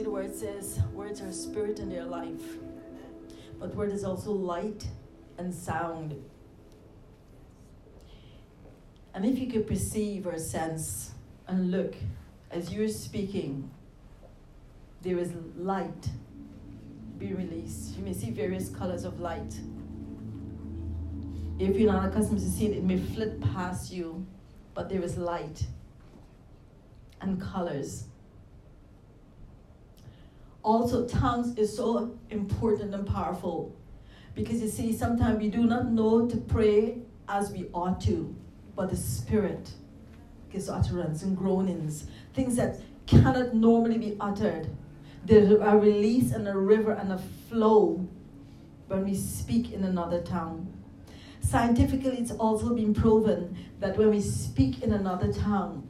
See, the word says words are spirit in their life, but word is also light and sound. And if you could perceive or sense and look as you're speaking, there is light be released. You may see various colors of light. If you're not accustomed to see it, it may flit past you, but there is light and colors. Also, tongues is so important and powerful because you see, sometimes we do not know to pray as we ought to, but the Spirit gives utterance and groanings, things that cannot normally be uttered. There's a release and a river and a flow when we speak in another tongue. Scientifically, it's also been proven that when we speak in another tongue,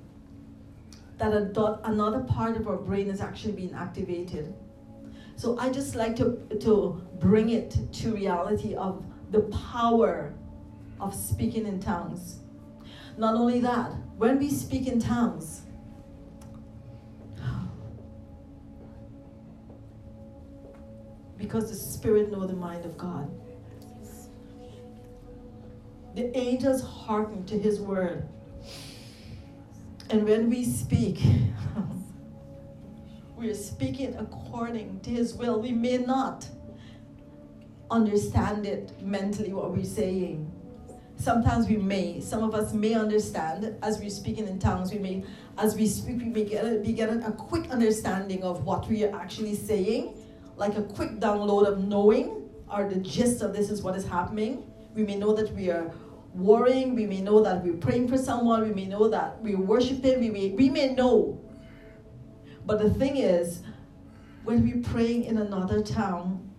that another part of our brain is actually being activated. So I just like to, to bring it to reality of the power of speaking in tongues. Not only that, when we speak in tongues, because the Spirit know the mind of God. The angels hearken to His word. And when we speak, we are speaking according to His will. We may not understand it mentally, what we're saying. Sometimes we may. Some of us may understand as we're speaking in tongues. We may, as we speak, we may get a, be getting a quick understanding of what we are actually saying, like a quick download of knowing or the gist of this is what is happening. We may know that we are worrying. We may know that we're praying for someone. We may know that we're worshiping. We may, we may know. But the thing is, when we're praying in another tongue,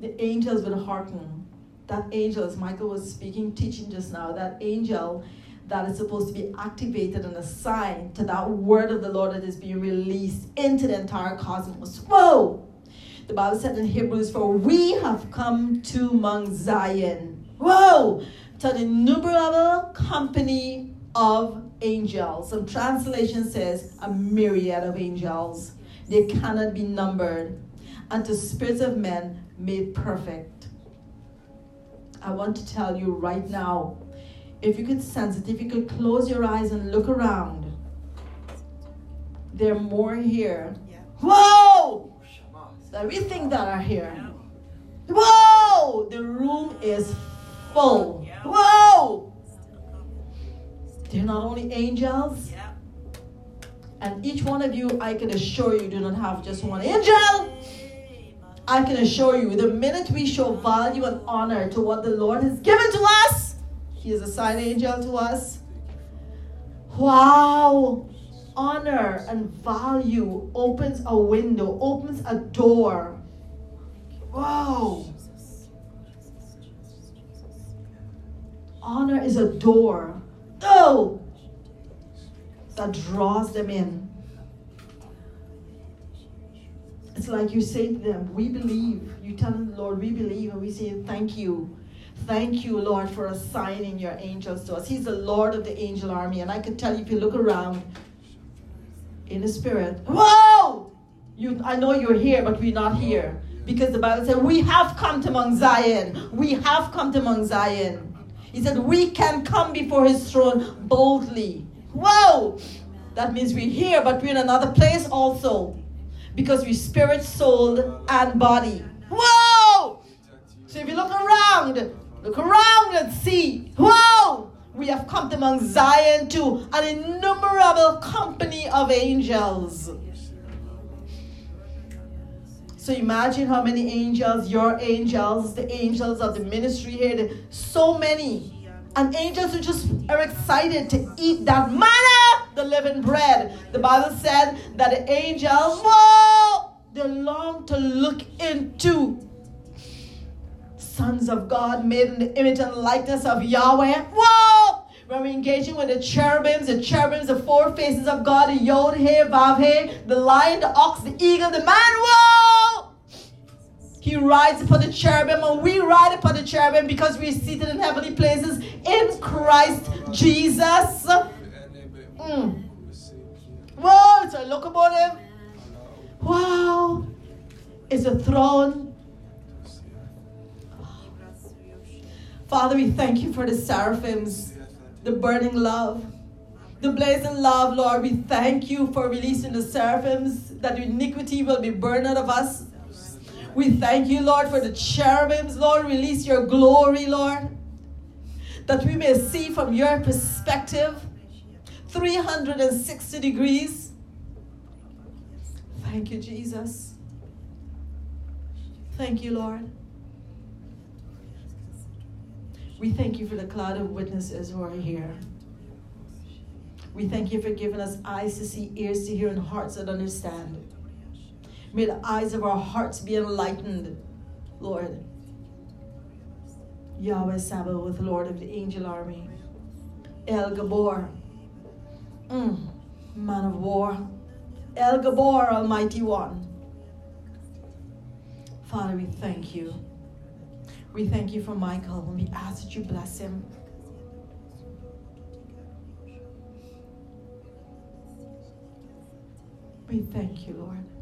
the angels will hearken. That angel, as Michael was speaking, teaching just now, that angel that is supposed to be activated and assigned to that word of the Lord that is being released into the entire cosmos. Whoa! The Bible said in Hebrews, For we have come to Mount Zion. Whoa! To the innumerable company of angels. Some translation says a myriad of angels. They cannot be numbered. And to spirits of men made perfect. I want to tell you right now if you could sense it, if you could close your eyes and look around, there are more here. Yeah. Whoa! That we think that are here. Whoa! The room is full. Whoa! They're not only angels. And each one of you, I can assure you, do not have just one angel. I can assure you, the minute we show value and honor to what the Lord has given to us, He is a sign angel to us. Wow! Honor and value opens a window, opens a door. Wow! Honor is a door. Oh! That draws them in. It's like you say to them, We believe. You tell them, Lord, we believe, and we say, Thank you. Thank you, Lord, for assigning your angels to us. He's the Lord of the angel army. And I can tell you, if you look around in the spirit, whoa! You, I know you're here, but we're not here. Because the Bible said, We have come to Mount Zion. We have come to Mount Zion. He said, We can come before his throne boldly. Whoa! That means we're here, but we're in another place also because we're spirit, soul, and body. Whoa! So if you look around, look around and see, whoa! We have come Mount Zion to an innumerable company of angels. So imagine how many angels, your angels, the angels of the ministry here, so many. And angels who just are excited to eat that manna, the living bread. The Bible said that the angels, whoa, they long to look into sons of God made in the image and likeness of Yahweh. Whoa! When we're engaging with the cherubims, the cherubims, the four faces of God, the Yod, He, Vav, He, the lion, the ox, the eagle, the man. Whoa! He rides upon the cherubim, and we ride upon the cherubim because we're seated in heavenly places in Christ Jesus. Mm. Whoa, it's a locomotive. Wow. It's a throne. Father, we thank you for the seraphims, the burning love, the blazing love, Lord. We thank you for releasing the seraphims, that iniquity will be burned out of us. We thank you, Lord, for the cherubims, Lord. Release your glory, Lord, that we may see from your perspective 360 degrees. Thank you, Jesus. Thank you, Lord. We thank you for the cloud of witnesses who are here. We thank you for giving us eyes to see, ears to hear, and hearts that understand. May the eyes of our hearts be enlightened, Lord. Yahweh Sabaoth, Lord of the angel army. El Gibbor, mm, man of war. El Gibbor, Almighty One. Father, we thank you. We thank you for Michael and we ask that you bless him. We thank you, Lord.